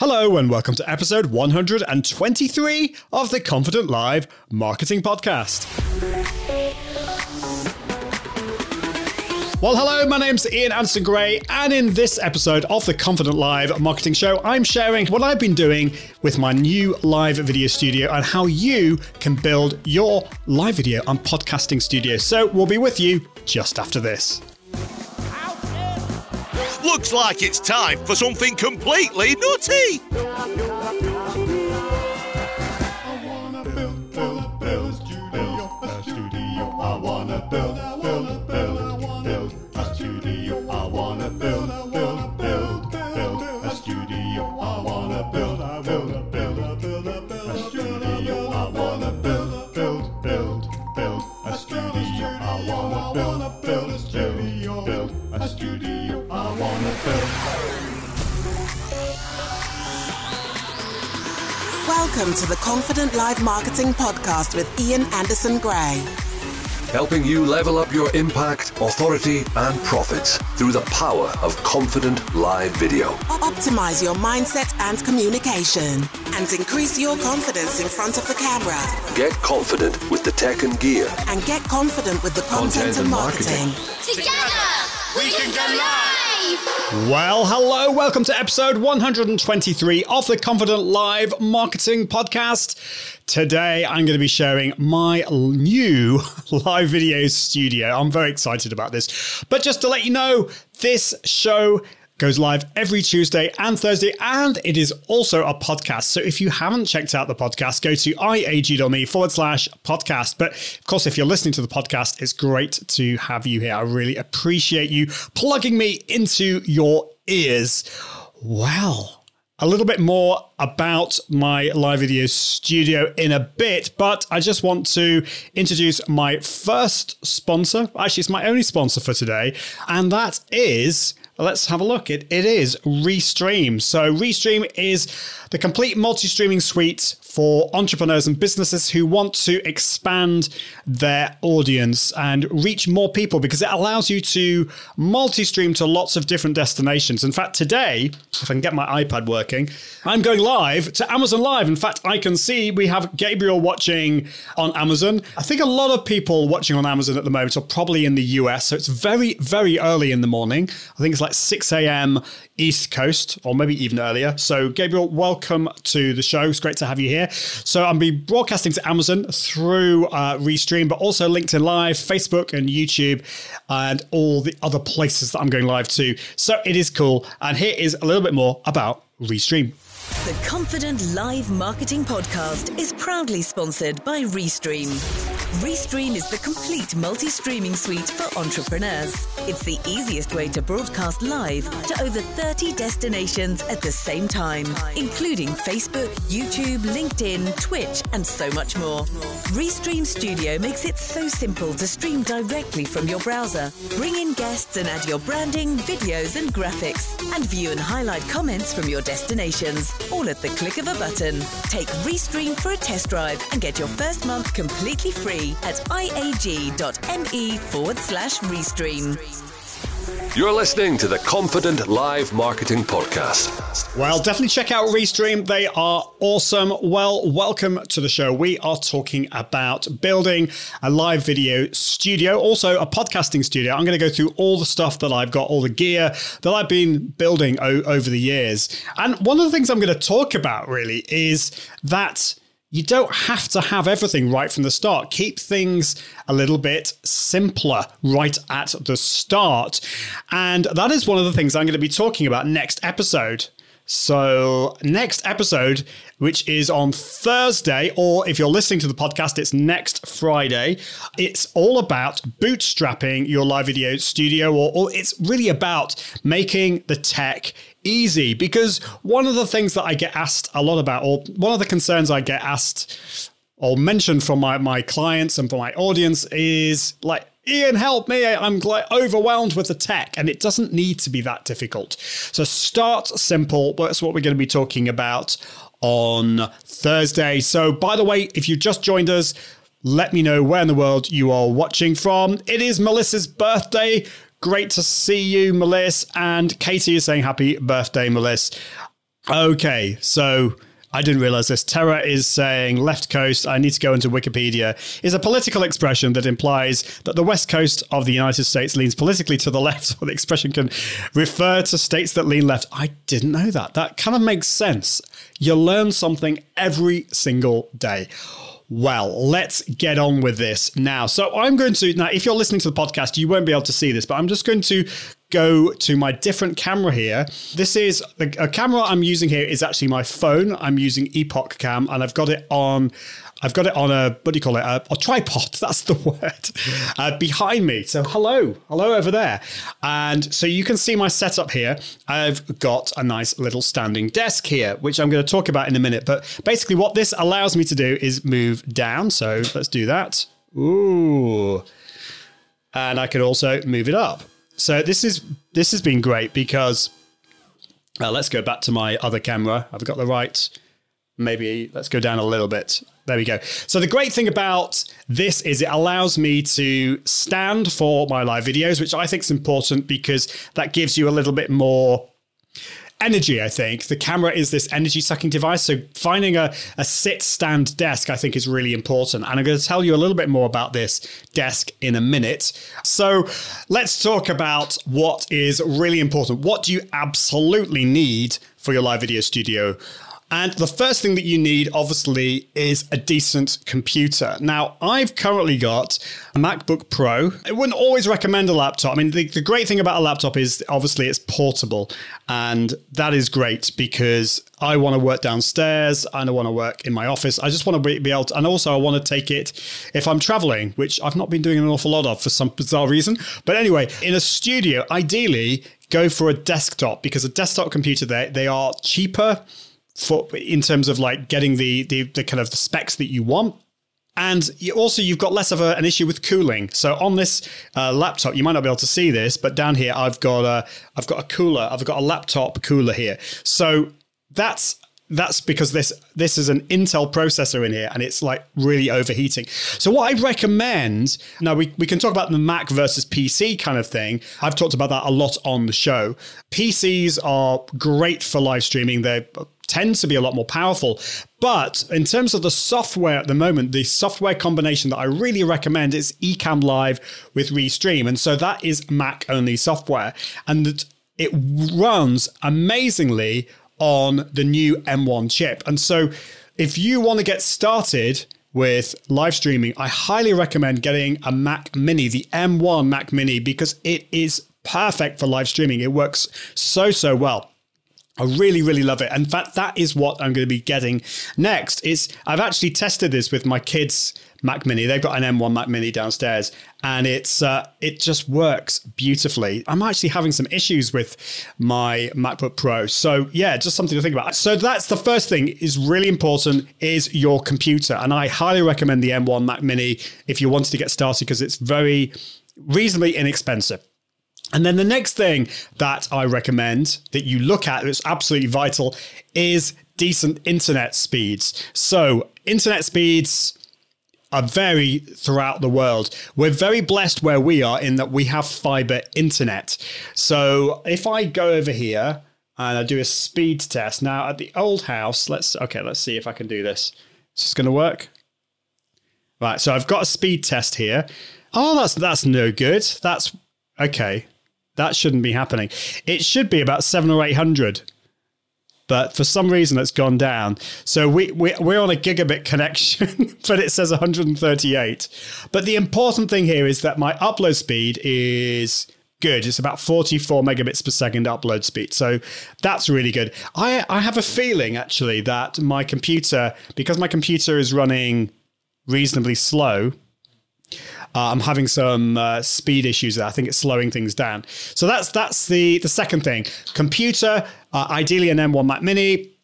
Hello, and welcome to episode 123 of the Confident Live Marketing Podcast. Well, hello, my name's Ian Anderson Gray, and in this episode of the Confident Live Marketing Show, I'm sharing what I've been doing with my new live video studio and how you can build your live video and podcasting studio. So, we'll be with you just after this. Looks like it's time for something completely nutty. Welcome to the Confident Live Marketing Podcast with Ian Anderson Gray. Helping you level up your impact, authority, and profits through the power of confident live video. Optimize your mindset and communication and increase your confidence in front of the camera. Get confident with the tech and gear. And get confident with the content, Content and and marketing. marketing. Together, we can go live! Well, hello, welcome to episode 123 of the Confident Live Marketing Podcast. Today, I'm going to be sharing my new live video studio. I'm very excited about this. But just to let you know, this show goes live every Tuesday and Thursday, and it is also a podcast. So if you haven't checked out the podcast, go to iag.me forward slash podcast. But of course, if you're listening to the podcast, it's great to have you here. I really appreciate you plugging me into your ears. Well, a little bit more about my live video studio in a bit, but I just want to introduce my first sponsor. Actually, it's my only sponsor for today, and that is let's have a look. It, it is Restream. So, Restream is the complete multi streaming suite for entrepreneurs and businesses who want to expand their audience and reach more people because it allows you to multi stream to lots of different destinations. In fact, today, if I can get my iPad working, I'm going live to Amazon Live. In fact, I can see we have Gabriel watching on Amazon. I think a lot of people watching on Amazon at the moment are probably in the US. So, it's very, very early in the morning. I think it's like 6 a.m. East Coast, or maybe even earlier. So, Gabriel, welcome to the show. It's great to have you here. So, I'm be broadcasting to Amazon through uh, Restream, but also LinkedIn Live, Facebook, and YouTube, and all the other places that I'm going live to. So, it is cool. And here is a little bit more about Restream. The Confident Live Marketing Podcast is proudly sponsored by Restream. Restream is the complete multi streaming suite for entrepreneurs. It's the easiest way to broadcast live to over 30 destinations at the same time, including Facebook, YouTube, LinkedIn, Twitch, and so much more. Restream Studio makes it so simple to stream directly from your browser. Bring in guests and add your branding, videos, and graphics, and view and highlight comments from your destinations, all at the click of a button. Take Restream for a test drive and get your first month completely free at iag.me forward slash Restream. You're listening to the Confident Live Marketing Podcast. Well, definitely check out Restream. They are awesome. Well, welcome to the show. We are talking about building a live video studio, also a podcasting studio. I'm going to go through all the stuff that I've got, all the gear that I've been building o- over the years. And one of the things I'm going to talk about really is that you don't have to have everything right from the start. Keep things a little bit simpler right at the start. And that is one of the things I'm going to be talking about next episode. So, next episode, which is on Thursday, or if you're listening to the podcast, it's next Friday. It's all about bootstrapping your live video studio, or, or it's really about making the tech easy. Because one of the things that I get asked a lot about, or one of the concerns I get asked or mentioned from my, my clients and from my audience is like, Ian, help me. I'm overwhelmed with the tech, and it doesn't need to be that difficult. So start simple. That's what we're going to be talking about on Thursday. So, by the way, if you just joined us, let me know where in the world you are watching from. It is Melissa's birthday. Great to see you, Melissa. And Katie is saying happy birthday, Melissa. Okay, so I didn't realize this. Terra is saying left coast, I need to go into Wikipedia, is a political expression that implies that the west coast of the United States leans politically to the left. or the expression can refer to states that lean left. I didn't know that. That kind of makes sense. You learn something every single day. Well, let's get on with this now. So I'm going to now if you're listening to the podcast, you won't be able to see this, but I'm just going to go to my different camera here. This is a camera I'm using here is actually my phone. I'm using EpocCam and I've got it on I've got it on a what do you call it? A, a tripod. That's the word. Uh, behind me. So hello, hello over there. And so you can see my setup here. I've got a nice little standing desk here, which I'm going to talk about in a minute. But basically, what this allows me to do is move down. So let's do that. Ooh, and I can also move it up. So this is this has been great because uh, let's go back to my other camera. I've got the right. Maybe let's go down a little bit. There we go. So the great thing about this is it allows me to stand for my live videos, which I think is important because that gives you a little bit more energy, I think. The camera is this energy sucking device. So finding a, a sit stand desk, I think, is really important. And I'm going to tell you a little bit more about this desk in a minute. So let's talk about what is really important. What do you absolutely need for your live video studio? And the first thing that you need, obviously, is a decent computer. Now, I've currently got a MacBook Pro. I wouldn't always recommend a laptop. I mean, the, the great thing about a laptop is obviously it's portable. And that is great because I want to work downstairs and I want to work in my office. I just want to be able to, and also I want to take it if I'm traveling, which I've not been doing an awful lot of for some bizarre reason. But anyway, in a studio, ideally, go for a desktop because a desktop computer, they, they are cheaper for in terms of like getting the the, the kind of the specs that you want. And you also, you've got less of a, an issue with cooling. So on this uh, laptop, you might not be able to see this, but down here, I've got a, I've got a cooler. I've got a laptop cooler here. So that's that's because this this is an Intel processor in here and it's like really overheating. So what I recommend, now we, we can talk about the Mac versus PC kind of thing. I've talked about that a lot on the show. PCs are great for live streaming. They tend to be a lot more powerful. But in terms of the software at the moment, the software combination that I really recommend is Ecamm Live with Restream. And so that is Mac only software. And it runs amazingly on the new M1 chip. And so if you want to get started with live streaming, I highly recommend getting a Mac Mini, the M1 Mac Mini, because it is perfect for live streaming. It works so, so well. I really, really love it. In fact, that is what I'm going to be getting next. Is I've actually tested this with my kids' Mac Mini. They've got an M1 Mac Mini downstairs, and it's uh, it just works beautifully. I'm actually having some issues with my MacBook Pro, so yeah, just something to think about. So that's the first thing is really important is your computer, and I highly recommend the M1 Mac Mini if you wanted to get started because it's very reasonably inexpensive. And then the next thing that I recommend that you look at that's absolutely vital is decent internet speeds. So, internet speeds are vary throughout the world. We're very blessed where we are in that we have fiber internet. So, if I go over here and I do a speed test now at the old house, let's okay, let's see if I can do this. Is this going to work? Right, so I've got a speed test here. Oh, that's that's no good. That's okay. That shouldn't be happening. It should be about seven or eight hundred, but for some reason it's gone down. So we, we we're on a gigabit connection, but it says 138. But the important thing here is that my upload speed is good. It's about 44 megabits per second upload speed. So that's really good. I, I have a feeling actually that my computer, because my computer is running reasonably slow, uh, I'm having some uh, speed issues. There. I think it's slowing things down. So that's that's the the second thing. Computer, uh, ideally an M1 Mac Mini,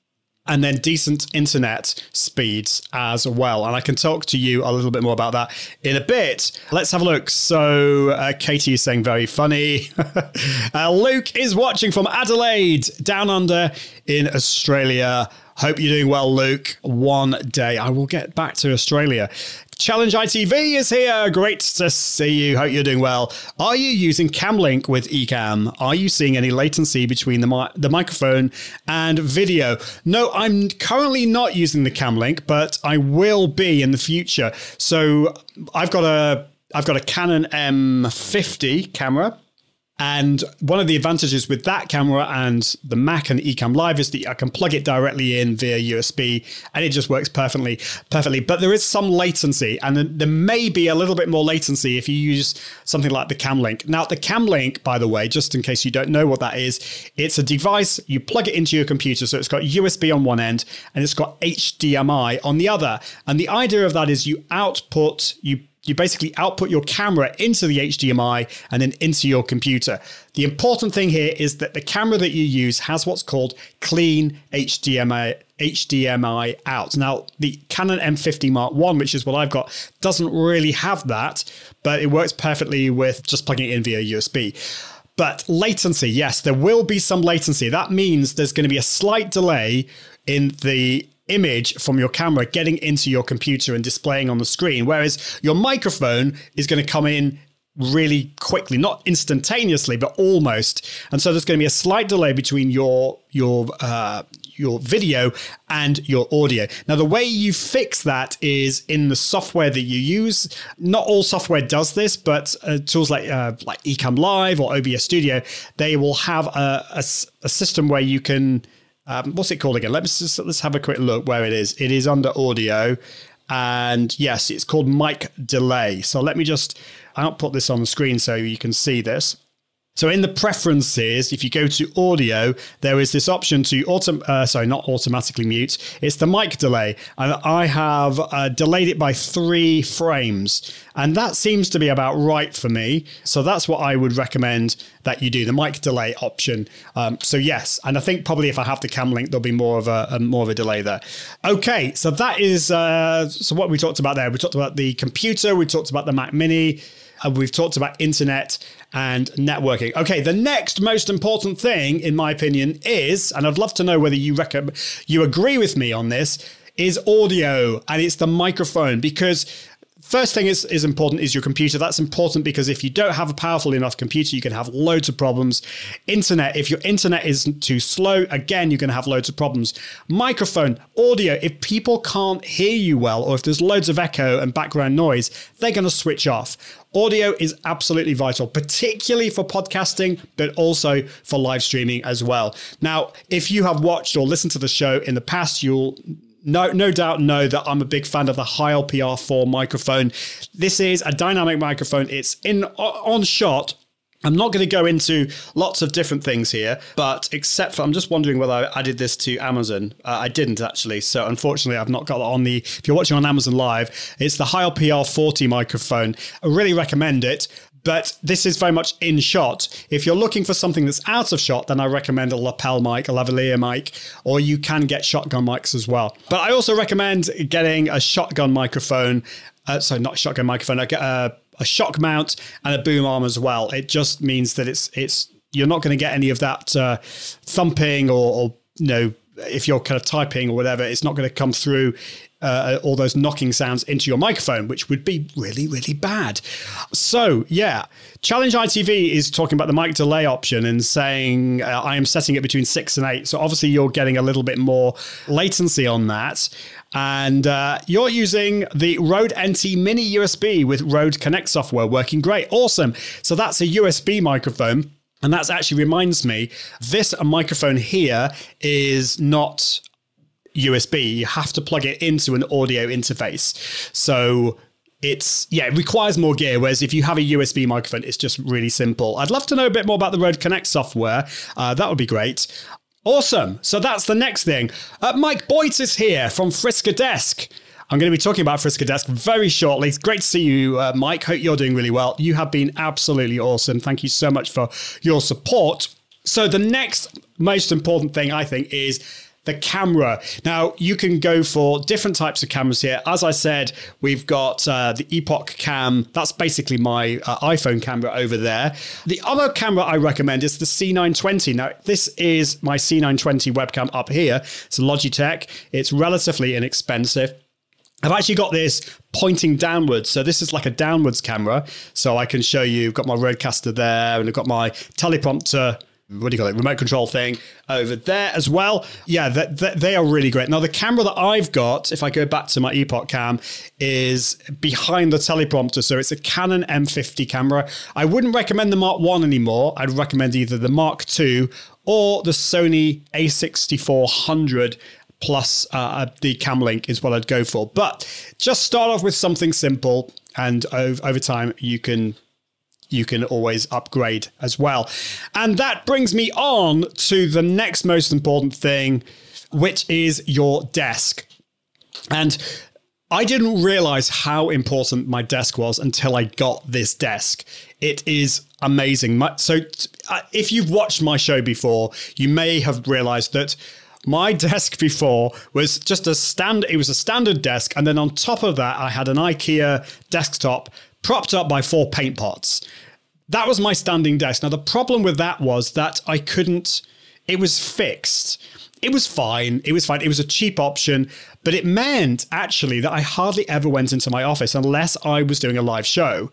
and then decent internet speeds as well. And I can talk to you a little bit more about that in a bit. Let's have a look. So, uh, Katie is saying very funny. uh, Luke is watching from Adelaide, down under in Australia. Hope you're doing well, Luke. One day I will get back to Australia. Challenge ITV is here. Great to see you. Hope you're doing well. Are you using Camlink with Ecamm? Are you seeing any latency between the, mi- the microphone and video? No, I'm currently not using the Camlink, but I will be in the future. So I've got a I've got a Canon M50 camera and one of the advantages with that camera and the Mac and Ecamm Live is that I can plug it directly in via USB and it just works perfectly. Perfectly, but there is some latency, and there may be a little bit more latency if you use something like the Camlink. Now, the Camlink, by the way, just in case you don't know what that is, it's a device you plug it into your computer, so it's got USB on one end and it's got HDMI on the other. And the idea of that is you output you you basically output your camera into the HDMI and then into your computer. The important thing here is that the camera that you use has what's called clean HDMI HDMI out. Now, the Canon M50 Mark I, which is what I've got, doesn't really have that, but it works perfectly with just plugging it in via USB. But latency, yes, there will be some latency. That means there's going to be a slight delay in the image from your camera getting into your computer and displaying on the screen. Whereas your microphone is going to come in really quickly, not instantaneously, but almost. And so there's going to be a slight delay between your your uh, your video and your audio. Now, the way you fix that is in the software that you use. Not all software does this, but uh, tools like uh, like Ecamm Live or OBS Studio, they will have a, a, a system where you can um, what's it called again? Let's just, let's have a quick look where it is. It is under audio, and yes, it's called mic delay. So let me just I'll put this on the screen so you can see this. So in the preferences, if you go to audio, there is this option to auto, uh, sorry, not automatically mute. It's the mic delay, and I have uh, delayed it by three frames, and that seems to be about right for me. So that's what I would recommend that you do, the mic delay option. Um, so yes, and I think probably if I have the cam link, there'll be more of a, a more of a delay there. Okay, so that is uh, so what we talked about there. We talked about the computer, we talked about the Mac Mini. Uh, we've talked about internet and networking. Okay, the next most important thing, in my opinion, is, and I'd love to know whether you reckon you agree with me on this, is audio, and it's the microphone because first thing is, is important is your computer. That's important because if you don't have a powerful enough computer, you can have loads of problems. Internet, if your internet isn't too slow, again, you're going to have loads of problems. Microphone, audio, if people can't hear you well, or if there's loads of echo and background noise, they're going to switch off. Audio is absolutely vital, particularly for podcasting, but also for live streaming as well. Now, if you have watched or listened to the show in the past, you'll no, no doubt know that I'm a big fan of the Heil PR4 microphone. This is a dynamic microphone. It's in on shot I'm not going to go into lots of different things here, but except for I'm just wondering whether I added this to Amazon. Uh, I didn't actually, so unfortunately, I've not got it on the. If you're watching on Amazon Live, it's the Heil PR40 microphone. I really recommend it. But this is very much in shot. If you're looking for something that's out of shot, then I recommend a lapel mic, a lavalier mic, or you can get shotgun mics as well. But I also recommend getting a shotgun microphone. Uh, sorry, not shotgun microphone. Get a a shock mount and a boom arm as well. It just means that it's it's you're not going to get any of that uh, thumping or, or you know if you're kind of typing or whatever, it's not going to come through uh, all those knocking sounds into your microphone, which would be really, really bad. So, yeah, Challenge ITV is talking about the mic delay option and saying uh, I am setting it between six and eight. So, obviously, you're getting a little bit more latency on that. And uh, you're using the Rode NT Mini USB with Rode Connect software working great. Awesome. So, that's a USB microphone. And that actually reminds me, this microphone here is not USB. You have to plug it into an audio interface. So it's yeah, it requires more gear. Whereas if you have a USB microphone, it's just really simple. I'd love to know a bit more about the Rode Connect software. Uh, that would be great. Awesome. So that's the next thing. Uh, Mike Boyt is here from Friskadesk. I'm going to be talking about Friskadesk very shortly. It's great to see you, uh, Mike. Hope you're doing really well. You have been absolutely awesome. Thank you so much for your support. So, the next most important thing I think is the camera. Now, you can go for different types of cameras here. As I said, we've got uh, the EpocCam. That's basically my uh, iPhone camera over there. The other camera I recommend is the C920. Now, this is my C920 webcam up here. It's a Logitech. It's relatively inexpensive. I've actually got this pointing downwards. So this is like a downwards camera. So I can show you, I've got my Rodecaster there and I've got my teleprompter what do you call it, remote control thing over there as well. Yeah, that, they are really great. Now, the camera that I've got, if I go back to my EpocCam, is behind the teleprompter. So it's a Canon M50 camera. I wouldn't recommend the Mark 1 anymore. I'd recommend either the Mark 2 or the Sony A6400 plus uh, the cam link is what I'd go for. But just start off with something simple, and over time you can you can always upgrade as well. And that brings me on to the next most important thing, which is your desk. And I didn't realize how important my desk was until I got this desk. It is amazing. So, uh, if you've watched my show before, you may have realized that my desk before was just a stand it was a standard desk and then on top of that I had an IKEA desktop propped up by four paint pots. That was my standing desk. Now, the problem with that was that I couldn't, it was fixed. It was fine. It was fine. It was a cheap option, but it meant actually that I hardly ever went into my office unless I was doing a live show.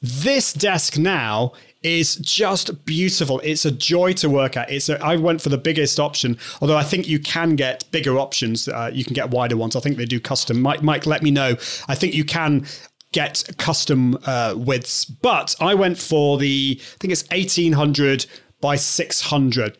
This desk now is just beautiful. It's a joy to work at. It's a, I went for the biggest option, although I think you can get bigger options. Uh, you can get wider ones. I think they do custom. Mike, Mike, let me know. I think you can get custom uh, widths, but I went for the, I think it's 1800 by 600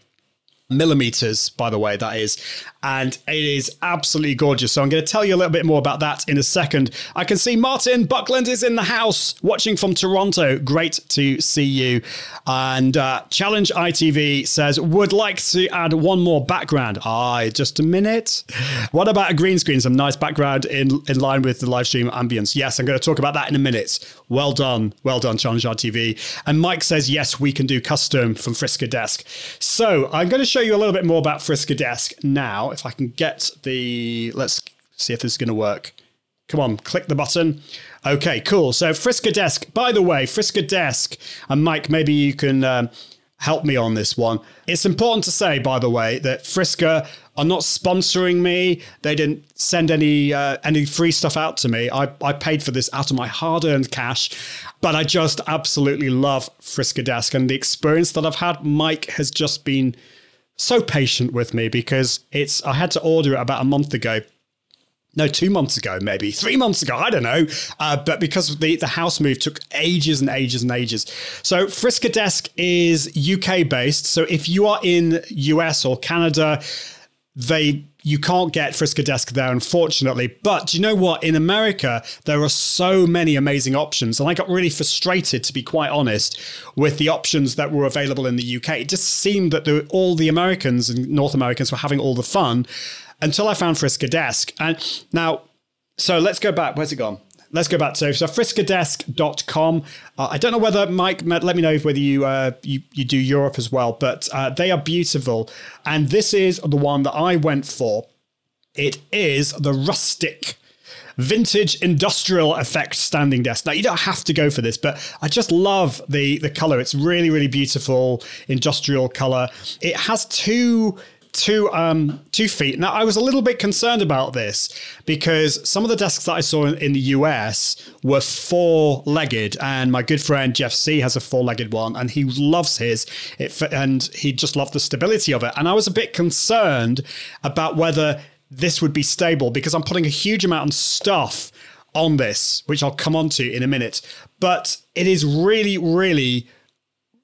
millimeters, by the way, that is. And it is absolutely gorgeous. So I'm going to tell you a little bit more about that in a second. I can see Martin Buckland is in the house watching from Toronto. Great to see you. And uh, Challenge ITV says, would like to add one more background. Aye, just a minute. What about a green screen? Some nice background in, in line with the live stream ambience. Yes, I'm going to talk about that in a minute. Well done. Well done, Challenge ITV. And Mike says, yes, we can do custom from Friskadesk. So I'm going to show you a little bit more about Friskadesk now. If I can get the, let's see if this is going to work. Come on, click the button. Okay, cool. So Friskadesk, by the way, Friskadesk, and Mike, maybe you can um, help me on this one. It's important to say, by the way, that Friska are not sponsoring me. They didn't send any uh, any free stuff out to me. I, I paid for this out of my hard earned cash, but I just absolutely love Friskadesk and the experience that I've had. Mike has just been so patient with me because it's I had to order it about a month ago. No, two months ago, maybe three months ago. I don't know. Uh, but because the, the house move took ages and ages and ages. So Friskadesk is UK based. So if you are in US or Canada, they you can't get Friskadesk there, unfortunately. But you know what? In America, there are so many amazing options. And I got really frustrated, to be quite honest, with the options that were available in the UK. It just seemed that the, all the Americans and North Americans were having all the fun until I found Friskadesk. And now, so let's go back. Where's it gone? Let's go back to so friskadesk.com. Uh, I don't know whether Mike let me know whether you uh, you, you do Europe as well, but uh, they are beautiful. And this is the one that I went for. It is the rustic vintage industrial effect standing desk. Now you don't have to go for this, but I just love the the color. It's really really beautiful industrial color. It has two two um, two feet. Now I was a little bit concerned about this because some of the desks that I saw in, in the US were four legged, and my good friend Jeff Sieh has a four legged one, and he loves his. It and he just loved the stability of it, and I was a bit concerned about whether this would be stable because I'm putting a huge amount of stuff on this, which I'll come on to in a minute. But it is really, really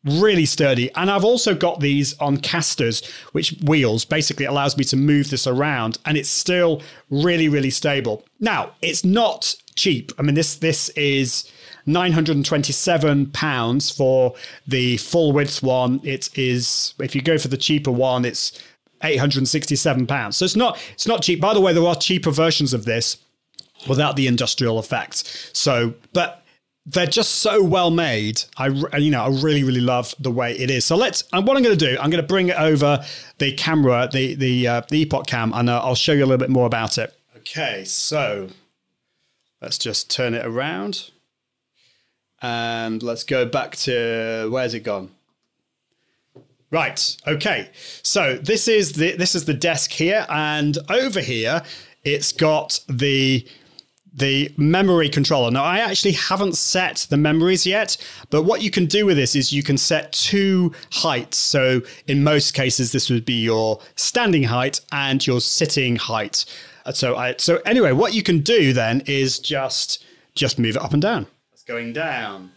really sturdy. And I've also got these on casters, which wheels basically allows me to move this around and it's still really, really stable. Now, it's not cheap. I mean, this this is 927 pounds for the full width one. It is if you go for the cheaper one, it's 867 pounds. So it's not it's not cheap. By the way, there are cheaper versions of this without the industrial effects. So, but they're just so well made. I you know I really really love the way it is. So let's. And what I'm going to do, I'm going to bring it over the camera, the the uh, the EpocCam, and uh, I'll show you a little bit more about it. Okay, so let's just turn it around, and let's go back to where's it gone? Right. Okay. So this is the this is the desk here, and over here it's got the the memory controller. Now, I actually haven't set the memories yet, but what you can do with this is you can set two heights. So, in most cases, this would be your standing height and your sitting height. Uh, so, I, so anyway, what you can do then is just just move it up and down. It's going down.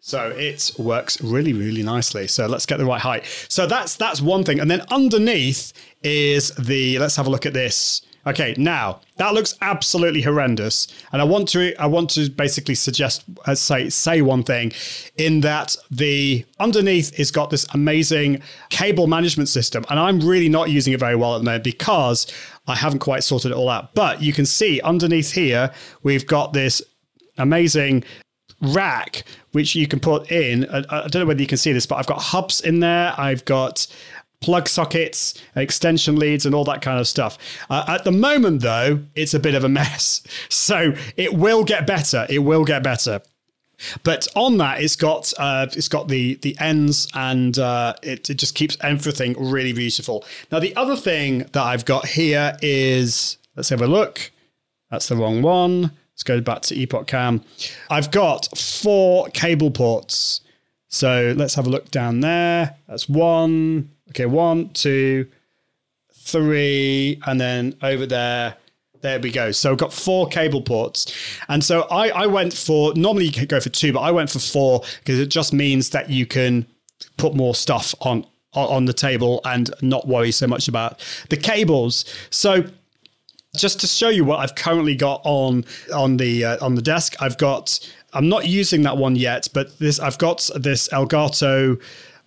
So it works really, really nicely. So let's get the right height. So that's that's one thing, and then underneath is the. Let's have a look at this. Okay, now that looks absolutely horrendous, and I want to I want to basically suggest uh, say say one thing, in that the underneath is got this amazing cable management system, and I'm really not using it very well at the moment because I haven't quite sorted it all out. But you can see underneath here we've got this amazing rack which you can put in. I, I don't know whether you can see this, but I've got hubs in there. I've got plug sockets, extension leads, and all that kind of stuff. Uh, at the moment, though, it's a bit of a mess. So it will get better. It will get better. But on that, it's got uh, it's got the the ends, and uh, it, it just keeps everything really beautiful. Now, the other thing that I've got here is let's have a look. That's the wrong one. Let's go back to EpocCam. I've got four cable ports. So let's have a look down there. That's one. Okay, one, two, three, and then over there. There we go. So I've got four cable ports. And so I, I went for, normally you could go for two, but I went for four because it just means that you can put more stuff on on the table and not worry so much about the cables. So just to show you what I've currently got on on the uh, on the desk, I've got I'm not using that one yet, but this I've got this Elgato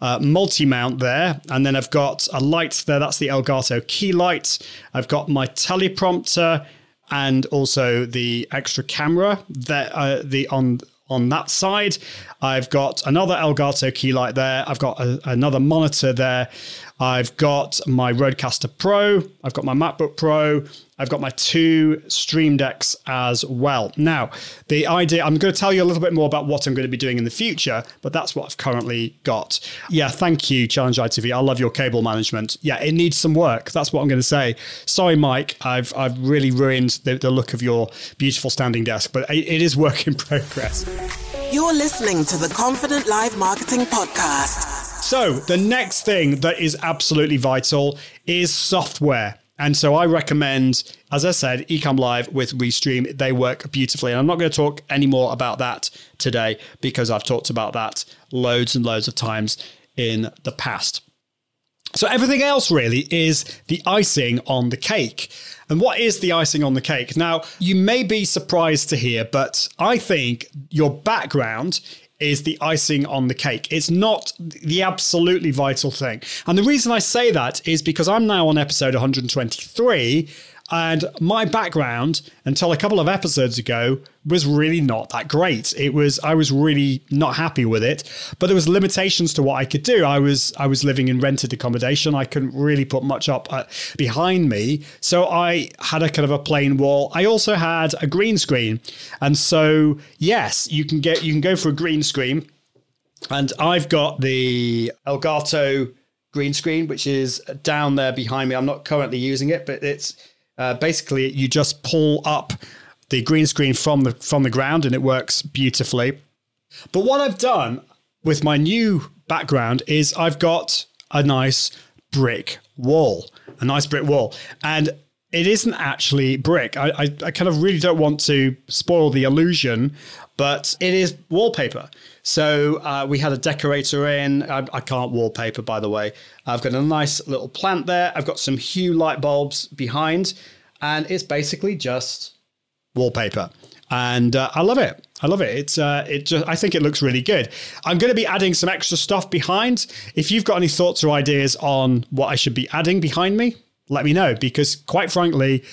uh, multi mount there, and then I've got a light there. That's the Elgato key light. I've got my teleprompter and also the extra camera that uh, the on on that side. I've got another Elgato key light there. I've got a, another monitor there. I've got my Rodecaster Pro. I've got my MacBook Pro. I've got my two Stream Decks as well. Now, the idea, I'm going to tell you a little bit more about what I'm going to be doing in the future, but that's what I've currently got. Yeah, thank you, Challenge ITV. I love your cable management. Yeah, it needs some work. That's what I'm going to say. Sorry, Mike, I've, I've really ruined the, the look of your beautiful standing desk, but it, it is work in progress. You're listening to the Confident Live Marketing Podcast. So, the next thing that is absolutely vital is software. And so I recommend, as I said, Ecamm Live with Restream. They work beautifully. And I'm not going to talk any more about that today because I've talked about that loads and loads of times in the past. So everything else really is the icing on the cake. And what is the icing on the cake? Now, you may be surprised to hear, but I think your background is the icing on the cake. It's not the absolutely vital thing. And the reason I say that is because I'm now on episode 123 and my background until a couple of episodes ago was really not that great. It was I was really not happy with it, but there was limitations to what I could do. I was I was living in rented accommodation. I couldn't really put much up uh, behind me, so I had a kind of a plain wall. I also had a green screen, and so yes, you can get you can go for a green screen, and I've got the Elgato green screen, which is down there behind me. I'm not currently using it, but it's uh, basically, you just pull up the green screen from the from the ground, and it works beautifully. But what I've done with my new background is I've got a nice brick wall, a nice brick wall, and it isn't actually brick. I, I, I, kind of really don't want to spoil the illusion, but it is wallpaper. So uh, we had a decorator in. I, I, can't wallpaper, by the way. I've got a nice little plant there. I've got some Hue light bulbs behind, and it's basically just wallpaper. And uh, I love it. I love it. It's uh, it just I think it looks really good. I'm going to be adding some extra stuff behind. If you've got any thoughts or ideas on what I should be adding behind me, let me know because quite frankly,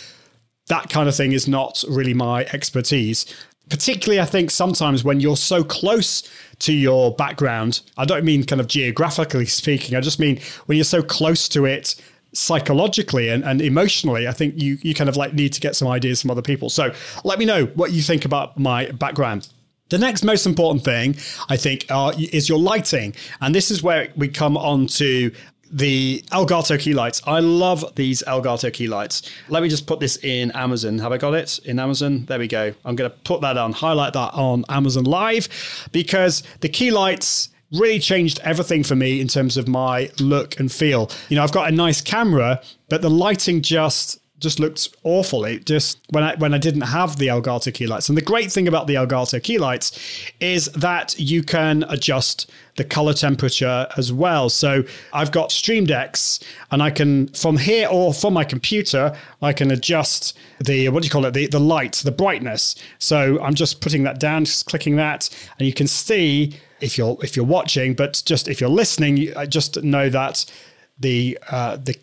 that kind of thing is not really my expertise. Particularly, I think sometimes when you're so close to your background, I don't mean kind of geographically speaking, I just mean when you're so close to it psychologically and, and emotionally, I think you, you kind of like need to get some ideas from other people. So let me know what you think about my background. The next most important thing, I think, uh, is your lighting. And this is where we come on to the Elgato key lights. I love these Elgato key lights. Let me just put this in Amazon. Have I got it in Amazon? There we go. I'm going to put that on, highlight that on Amazon Live because the key lights really changed everything for me in terms of my look and feel. You know, I've got a nice camera, but the lighting just just looked awful. It just when I when I didn't have the Elgato key lights. And the great thing about the Elgato key lights is that you can adjust the color temperature as well. So I've got Stream Decks and I can from here or from my computer, I can adjust the what do you call it? The the light, the brightness. So I'm just putting that down, just clicking that, and you can see if you're if you're watching, but just if you're listening, just know that the uh, the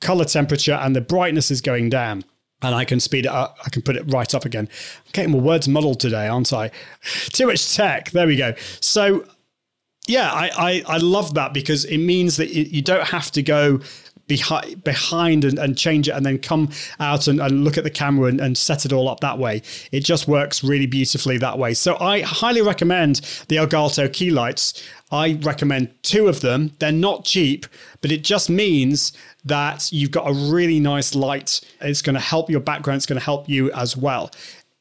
color temperature and the brightness is going down. And I can speed it up. I can put it right up again. I'm getting my words muddled today, aren't I? Too much tech. There we go. So, yeah, I, I, I love that because it means that you don't have to go behind behind and, and, change it and then come out and, and look at the camera and, and, set it all up that way. It just works really beautifully that way. So I highly recommend the Elgato key lights. I recommend two of them. They're not cheap, but it just means that you've got a really nice light. It's going to help your background. It's going to help you as well.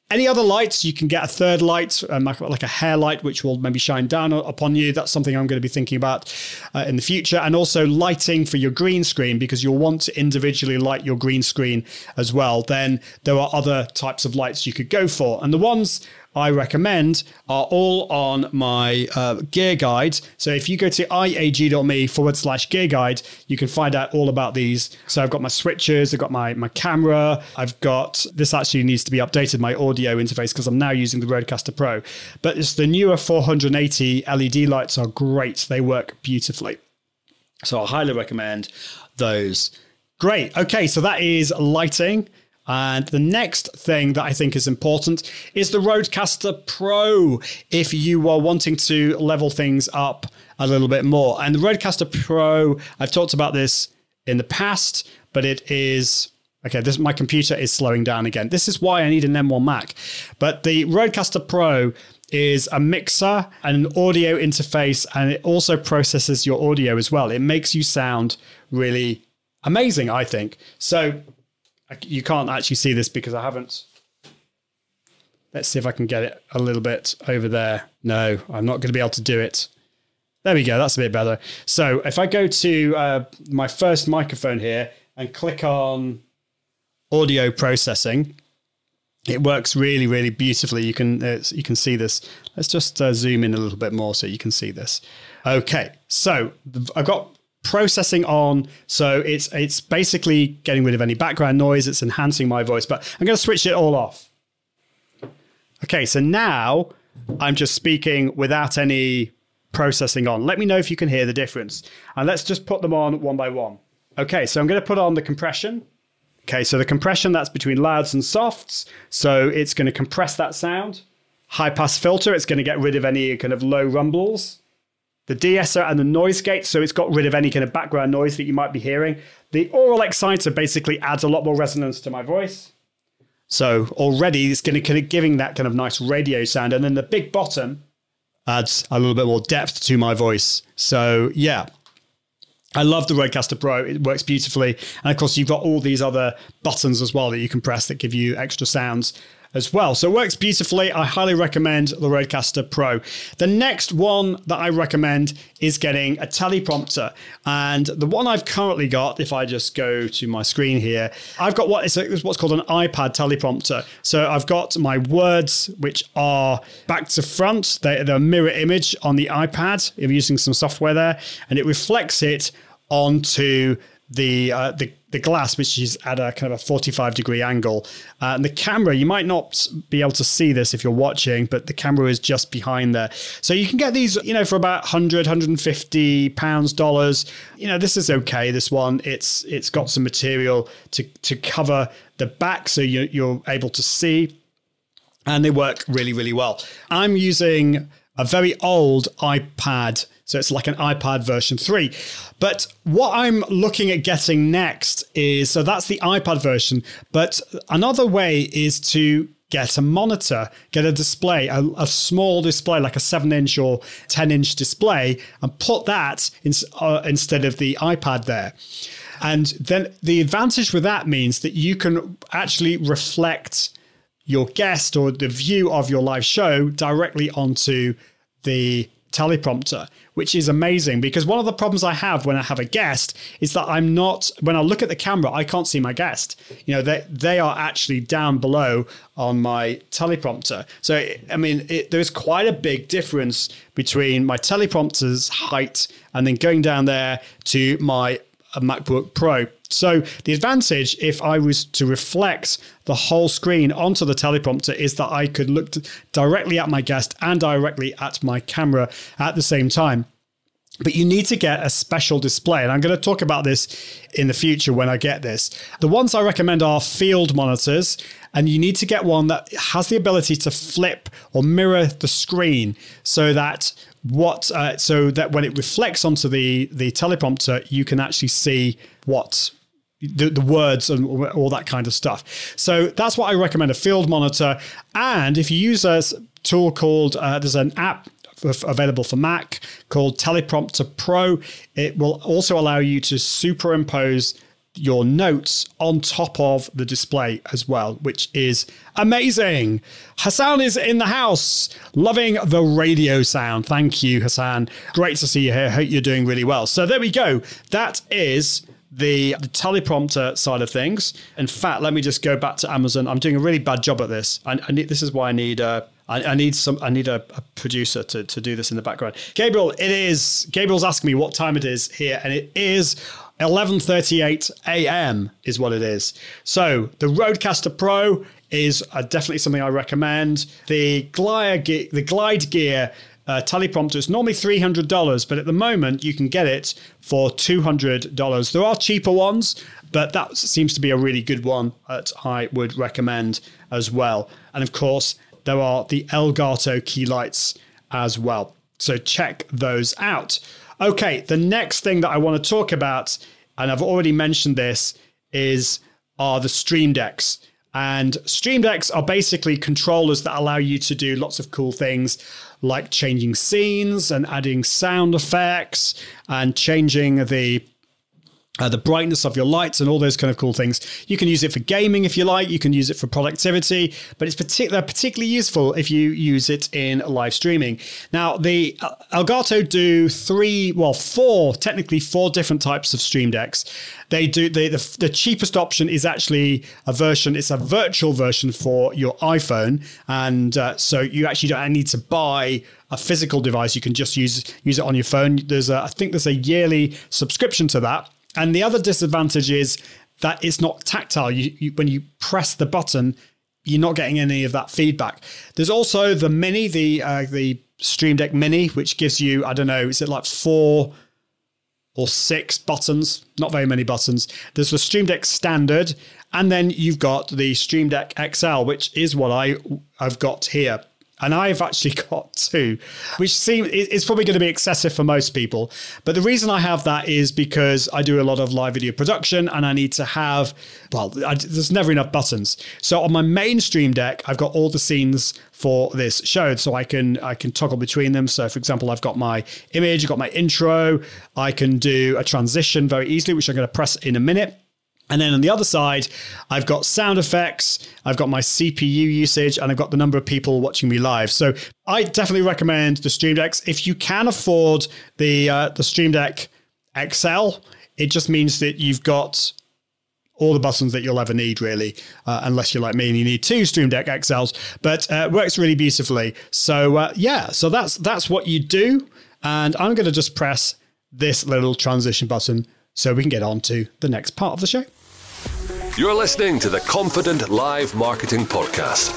Any other lights, you can get a third light, um, like a hair light, which will maybe shine down upon you. That's something I'm going to be thinking about uh, in the future. And also lighting for your green screen, because you'll want to individually light your green screen as well. Then there are other types of lights you could go for. And the ones I recommend are all on my uh, gear guide. So if you go to iag.me forward slash gear guide, you can find out all about these. So I've got my switches, I've got my, my camera, I've got this actually needs to be updated, my audio interface, because I'm now using the Rodecaster Pro. But it's the newer 480 LED lights are great, they work beautifully. So I highly recommend those. Great. Okay, so that is lighting. And the next thing that I think is important is the Rodecaster Pro if you are wanting to level things up a little bit more. And the Rodecaster Pro, I've talked about this in the past, but it is okay. This my computer is slowing down again. This is why I need an M1 Mac. But the Rodecaster Pro is a mixer and an audio interface, and it also processes your audio as well. It makes you sound really amazing, I think. So you can't actually see this because I haven't. Let's see if I can get it a little bit over there. No, I'm not going to be able to do it. There we go. That's a bit better. So if I go to uh, my first microphone here and click on audio processing, it works really, really beautifully. You can uh, you can see this. Let's just uh, zoom in a little bit more so you can see this. Okay, so I've got processing on. So it's it's basically getting rid of any background noise. It's enhancing my voice, but I'm going to switch it all off. Okay, so now I'm just speaking without any processing on. Let me know if you can hear the difference. And let's just put them on one by one. Okay, so I'm going to put on the compression. Okay, so the compression that's between louds and softs. So it's going to compress that sound. High pass filter, it's going to get rid of any kind of low rumbles the de-esser and the noise gate, so it's got rid of any kind of background noise that you might be hearing. The aural exciter basically adds a lot more resonance to my voice. So already it's going to kind of giving that kind of nice radio sound. And then the big bottom adds a little bit more depth to my voice. So yeah, I love the Rodecaster Pro. It works beautifully. And of course, you've got all these other buttons as well that you can press that give you extra sounds as well. So it works beautifully. I highly recommend the Rodecaster Pro. The next one that I recommend is getting a teleprompter. And the one I've currently got, if I just go to my screen here, I've got what is what's called an iPad teleprompter. So I've got my words, which are back to front. They're the mirror image on the iPad. I'm using some software there, and it reflects it onto the uh, the the glass, which is at a kind of a 45 degree angle. Uh, and the camera, you might not be able to see this if you're watching, but the camera is just behind there. So you can get these, you know, for about 100, 150 pounds, dollars. You know, this is okay. This one, it's it's got some material to to cover the back, so you, you're able to see, and they work really, really well. I'm using a very old iPad so it's like an iPad version 3. But what I'm looking at getting next is so that's the iPad version. But another way is to get a monitor, get a display, a, a small display like a seven inch or 10 inch display, and put that in, uh, instead of the iPad there. And then the advantage with that means that you can actually reflect your guest or the view of your live show directly onto the teleprompter, which is amazing because one of the problems I have when I have a guest is that I'm not when I look at the camera, I can't see my guest. You know, they they are actually down below on my teleprompter. So I mean, it, there's quite a big difference between my teleprompter's height and then going down there to my a MacBook Pro. So the advantage, if I was to reflect the whole screen onto the teleprompter, is that I could look directly at my guest and directly at my camera at the same time. But you need to get a special display. And I'm going to talk about this in the future when I get this. The ones I recommend are field monitors. And you need to get one that has the ability to flip or mirror the screen so that what uh, so that when it reflects onto the the teleprompter, you can actually see what the, the words and all that kind of stuff. So that's what I recommend a field monitor. And if you use a tool called, uh, there's an app available for Mac called Teleprompter Pro, it will also allow you to superimpose your notes on top of the display as well, which is amazing. Hassan is in the house, loving the radio sound. Thank you, Hassan. Great to see you here. Hope you're doing really well. So there we go. That is the, the, teleprompter side of things. In fact, let me just go back to Amazon. I'm doing a really bad job at this. I, I need, this is why I need uh, I, I need some. I need a, a, producer to, to do this in the background. Gabriel, it is. Gabriel's asking me what time it is here, and it is 11:38 a.m. is what it is. So the Rodecaster Pro is uh, definitely something I recommend. The Glide, the Glide Gear uh, teleprompter is normally $300, but at the moment you can get it for $200. There are cheaper ones, but that seems to be a really good one that I would recommend as well. And of course, there are the Elgato key lights as well. So check those out. Okay, the next thing that I want to talk about, and I've already mentioned this, is are the Stream Decks. And Stream Decks are basically controllers that allow you to do lots of cool things like changing scenes and adding sound effects and changing the uh, the brightness of your lights and all those kind of cool things. You can use it for gaming if you like. You can use it for productivity, but it's particular particularly useful if you use it in live streaming. Now, the uh, Elgato do three, well, four, technically four different types of Stream Decks. They do the, the, the cheapest option is actually a version. It's a virtual version for your iPhone, and uh, so you actually don't need to buy a physical device. You can just use use it on your phone. There's a, I think there's a yearly subscription to that and the other disadvantage is that it's not tactile. You, you, when you press the button, you're not getting any of that feedback. There's also the Mini, the uh, the Stream Deck Mini, which gives you I don't know, is it like four or six buttons? Not very many buttons. There's the Stream Deck Standard, and then you've got the Stream Deck XL, which is what I I've got here and I've actually got two, which seems it's probably going to be excessive for most people. But the reason I have that is because I do a lot of live video production, and I need to have well, I, there's never enough buttons. So on my main Stream Deck, I've got all the scenes for this show, so I can I can toggle between them. So for example, I've got my image, I've got my intro, I can do a transition very easily, which I'm going to press in a minute. And then on the other side, I've got sound effects, I've got my CPU usage, and I've got the number of people watching me live. So I definitely recommend the Stream Decks. If you can afford the uh, the Stream Deck XL, it just means that you've got all the buttons that you'll ever need, really, uh, unless you're like me and you need two Stream Deck XLs. But uh, works really beautifully. So uh, yeah, so that's that's what you do, and I'm going to just press this little transition button so we can get on to the next part of the show. You're listening to the Confident Live Marketing Podcast.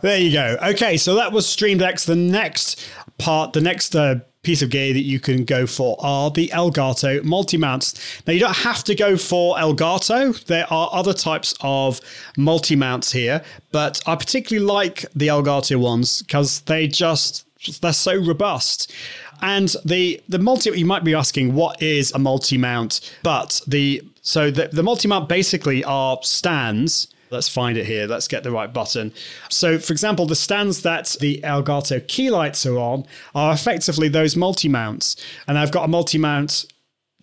there you go. Okay, so that was Stream Decks. The next part, the next uh, piece of gear that you can go for are the Elgato multi mounts. Now, you don't have to go for Elgato, there are other types of multi mounts here, but I particularly like the Elgato ones because they just they're so robust. And the the multi you might be asking what is a multi mount, but the so the, the multi mount basically are stands Let's find it here. Let's get the right button. So, for example, the stands that the Elgato key lights are on are effectively those multi mounts. And I've got a multi mount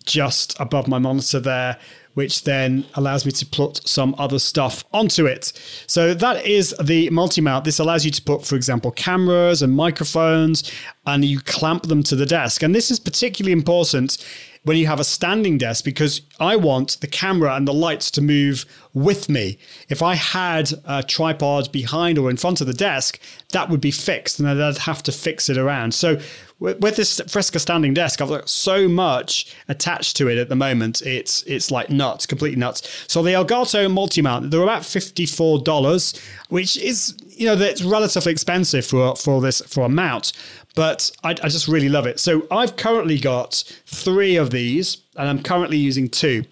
just above my monitor there, which then allows me to put some other stuff onto it. So that is the multi mount. This allows you to put, for example, cameras and microphones, and you clamp them to the desk. And this is particularly important when you have a standing desk because I want the camera and the lights to move with me. If I had a tripod behind or in front of the desk, that would be fixed and I'd have to fix it around. So with this Fresca standing desk, I've got so much attached to it at the moment. It's it's like nuts, completely nuts. So the Elgato multi-mount, they're about fifty-four dollars, which is you know that's relatively expensive for for this for a mount but I, I just really love it. So I've currently got three of these, and I'm currently using two.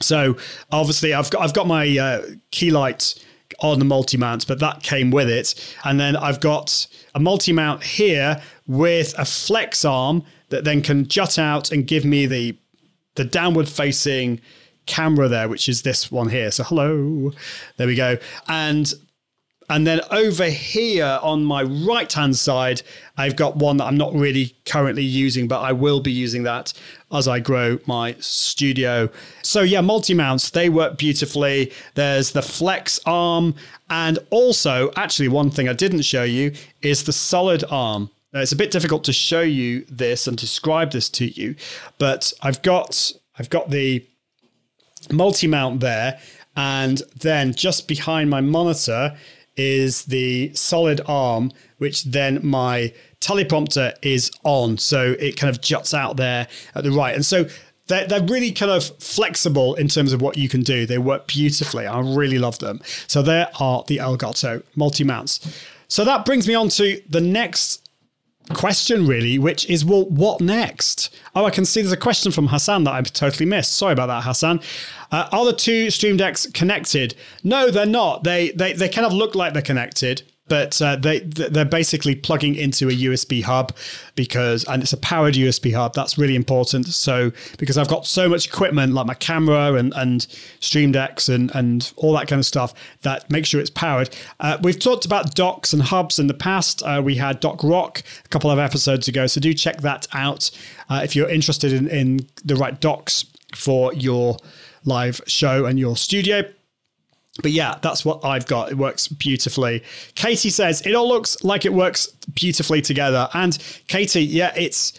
So obviously, I've got I've got my uh, key light on the multi mount, but that came with it, and then I've got a multi mount here with a flex arm that then can jut out and give me the the downward facing camera there, which is this one here. So hello, there we go, and and then over here on my right hand side, I've got one that I'm not really currently using, but I will be using that as I grow my studio. So, yeah, multi mounts, they work beautifully. There's the flex arm. And also, actually, one thing I didn't show you is the solid arm. Now, it's a bit difficult to show you this and describe this to you, but I've got I've got the multi mount there, and then just behind my monitor is the solid arm, which then my teleprompter is on. So it kind of juts out there at the right. And so they're, they're really kind of flexible in terms of what you can do. They work beautifully. I really love them. So there are the Elgato multi mounts. So that brings me on to the next question, really, which is, well, what next? Oh, I can see there's a question from Hassan that I've totally missed. Sorry about that, Hassan. Uh, are the two Stream Decks connected? No, they're not. They, they, they kind of look like they're connected but uh, they they're basically plugging into a USB hub because and it's a powered USB hub. That's really important. So because I've got so much equipment like my camera and and Stream Decks and and all that kind of stuff that make sure it's powered. Uh, we've talked about docks and hubs in the past. Uh, we had Dock Rock a couple of episodes ago, so do check that out uh, if you're interested in in the right docks for your live show and your studio. But yeah, that's what I've got. It works beautifully. Katie says it all looks like it works beautifully together. And Katie, yeah, it's,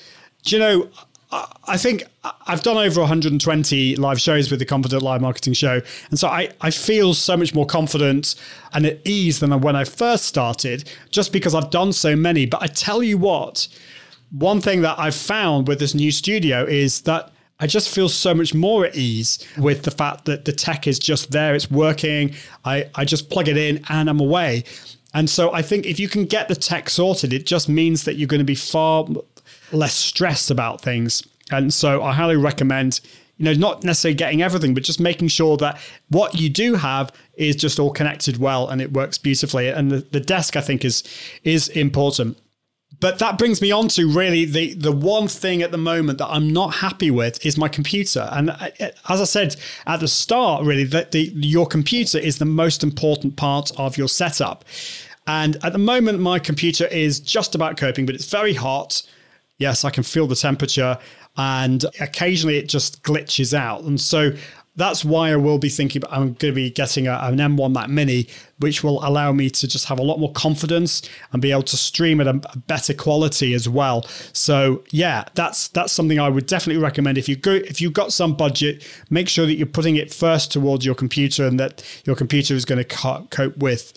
do you know, I think I've done over 120 live shows with the Confident Live Marketing Show. And so I, I feel so much more confident and at ease than when I first started, just because I've done so many. But I tell you what, one thing that I've found with this new studio is that I just feel so much more at ease with the fact that the tech is just there, it's working. I, I just plug it in and I'm away. And so I think if you can get the tech sorted, it just means that you're going to be far less stressed about things. And so I highly recommend, you know, not necessarily getting everything, but just making sure that what you do have is just all connected well and it works beautifully. And the, the desk, I think, is is important. But that brings me on to really the the one thing at the moment that I'm not happy with is my computer. And uh, as I said at the start, really that the your computer is the most important part of your setup. And at the moment, my computer is just about coping, but it's very hot. Yes, I can feel the temperature, and occasionally it just glitches out. And so that's why I will be thinking I'm going to be getting a, an M1 Mac Mini, which will allow me to just have a lot more confidence and be able to stream at a, a, better quality as well. So yeah, that's that's something I would definitely recommend. If you go if you've got some budget, make sure that you're putting it first towards your computer and that your computer is going to co- cope with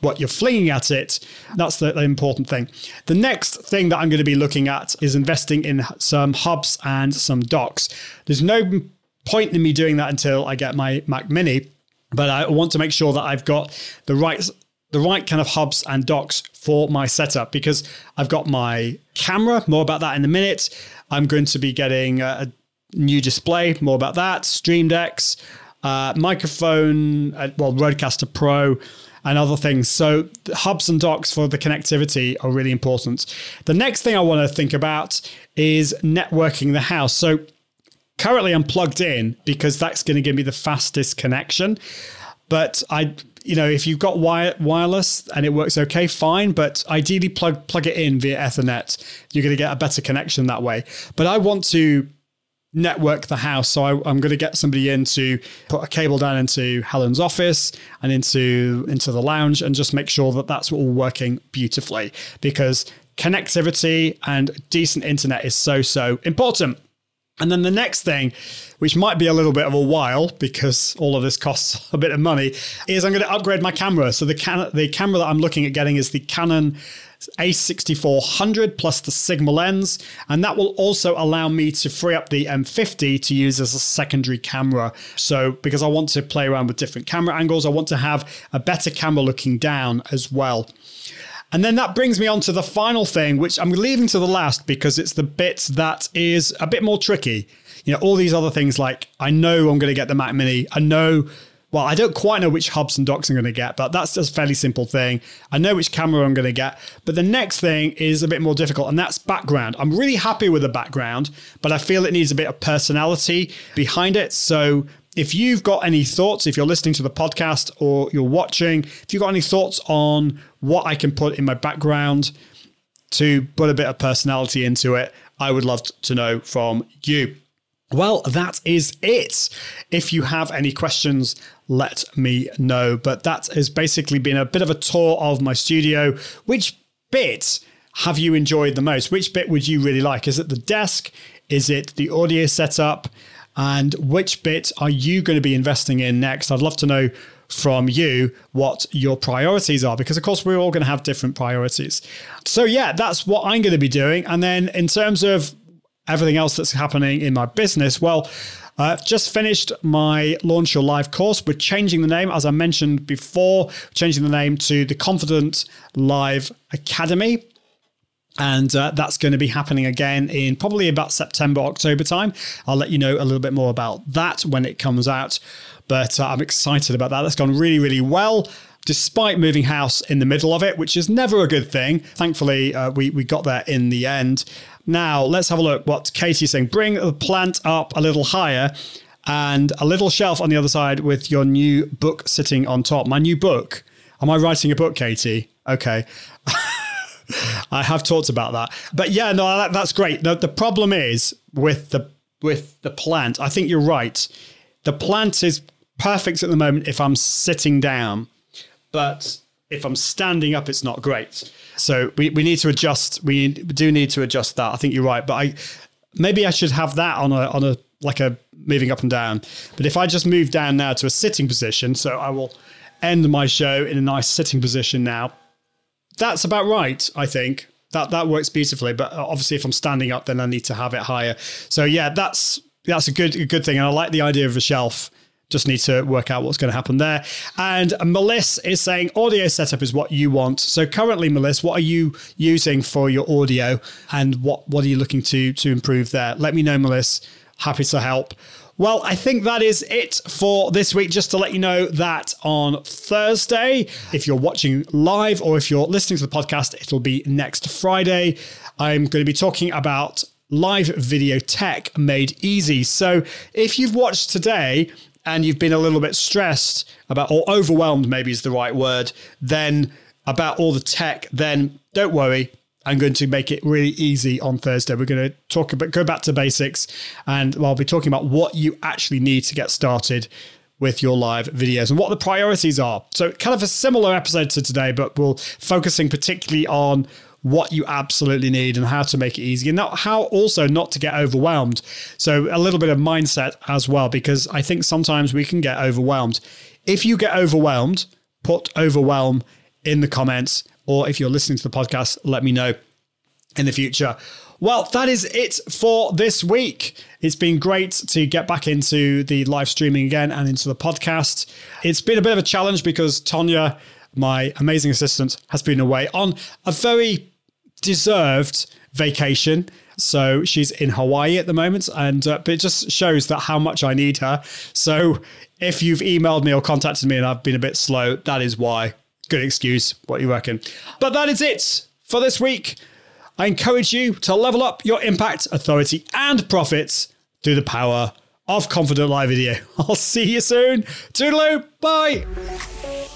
what you're flinging at it. That's the, the, important thing. The next thing that I'm going to be looking at is investing in some hubs and some docks. There's no point in me doing that until I get my Mac Mini. But I want to make sure that I've got the right the right kind of hubs and docks for my setup because I've got my camera. More about that in a minute. I'm going to be getting a new display. More about that. Stream Decks, uh, microphone, uh, well, Rodecaster Pro and other things. So hubs and docks for the connectivity are really important. The next thing I want to think about is networking the house. So currently I'm plugged in because that's going to give me the fastest connection. But I, you know, if you've got wire, wireless and it works okay, fine. But ideally, plug plug it in via Ethernet. You're going to get a better connection that way. But I want to network the house. So I, am going to get somebody in to put a cable down into Helen's office and into into the lounge and just make sure that that's all working beautifully because connectivity and decent internet is so so important. And then the next thing, which might be a little bit of a while because all of this costs a bit of money, is I'm going to upgrade my camera. So the can- the camera that I'm looking at getting is the Canon a6400 plus the Sigma lens, and that will also allow me to free up the M50 to use as a secondary camera. So, because I want to play around with different camera angles, I want to have a better camera looking down as well. And then that brings me on to the final thing, which I'm leaving to the last because it's the bit that is a bit more tricky. You know, all these other things like I know I'm going to get the Mac Mini. I know well, I don't quite know which hubs and docks I'm going to get, but that's just a fairly simple thing. I know which camera I'm going to get. But the next thing is a bit more difficult, and that's background. I'm really happy with the background, but I feel it needs a bit of personality behind it. So if you've got any thoughts, if you're listening to the podcast or you're watching, if you've got any thoughts on what I can put in my background to put a bit of personality into it, I would love to know from you. Well, that is it. If you have any questions, let me know. But that has basically been a bit of a tour of my studio. Which bit have you enjoyed the most? Which bit would you really like? Is it the desk? Is it the audio setup? And which bit are you going to be investing in next? I'd love to know from you what your priorities are because of course we're all going to have different priorities. So yeah, that's what I'm going to be doing and then in terms of everything else that's happening in my business, well, I've uh, just finished my Launch Your Live course. We're changing the name, as I mentioned before, changing the name to the Confident Live Academy. And uh, that's going to be happening again in probably about September, October time. I'll let you know a little bit more about that when it comes out. But uh, I'm excited about that. That's gone really, really well despite moving house in the middle of it, which is never a good thing. Thankfully, uh, we, we got there in the end. Now, let's have a look what Katie's saying. Bring the plant up a little higher and a little shelf on the other side with your new book sitting on top. My new book. Am I writing a book, Katie? Okay. I have talked about that. But yeah, no, that, that's great. The, the problem is with the with the plant. I think you're right. The plant is perfect at the moment if I'm sitting down, but if I'm standing up, it's not great. So we, we need to adjust. We do need to adjust that. I think you're right. But I maybe I should have that on a on a like a moving up and down. But if I just move down now to a sitting position, so I will end my show in a nice sitting position now. That's about right, I think. That that works beautifully. But uh, obviously if I'm standing up, then I need to have it higher. So yeah, that's that's a good a good thing. And I like the idea of a shelf just need to work out what's going to happen there. And Melissa is saying audio setup is what you want. So currently, Melissa, what are you using for your audio, and what what are you looking to to improve there? Let me know, Melissa. Happy to help. Well, I think that is it for this week. Just to let you know that on Thursday, if you're watching live or if you're listening to the podcast, it'll be next Friday. I'm going to be talking about live video tech made easy. So if you've watched today, and you've been a little bit stressed about, or overwhelmed, maybe is the right word, then about all the tech, then don't worry. I'm going to make it really easy on Thursday. We're going to talk about, go back to basics, and I'll be talking about what you actually need to get started with your live videos and what the priorities are. So, kind of a similar episode to today, but we'll focusing particularly on what you absolutely need and how to make it easy and not how also not to get overwhelmed. So a little bit of mindset as well, because I think sometimes we can get overwhelmed. If you get overwhelmed, put overwhelm in the comments, or if you're listening to the podcast, let me know in the future. Well, that is it for this week. It's been great to get back into the live streaming again and into the podcast. It's been a bit of a challenge because Tonya, my amazing assistant, has been away on a very deserved vacation. So she's in Hawaii at the moment, and uh, but it just shows that how much I need her. So if you've emailed me or contacted me and I've been a bit slow, that is why. Good excuse. What you reckon? But that is it for this week. I encourage you to level up your impact, authority, and profits through the power of Confident Live Video. I'll see you soon. Toodaloo. Bye.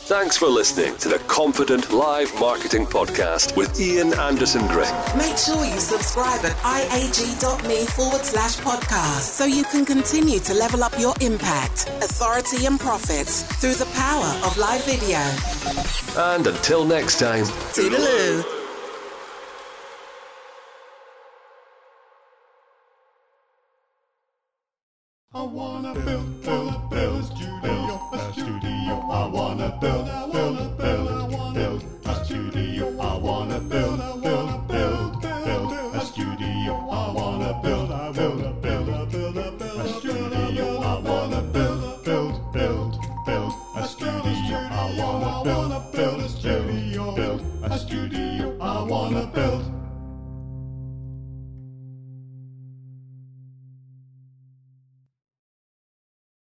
Thanks for listening to the Confident Live Marketing Podcast with Ian Anderson Gray. Make sure you subscribe at iag.me forward slash podcast so you can continue to level up your impact, authority, and profits through the power of live video. And until next time, Toodaloo.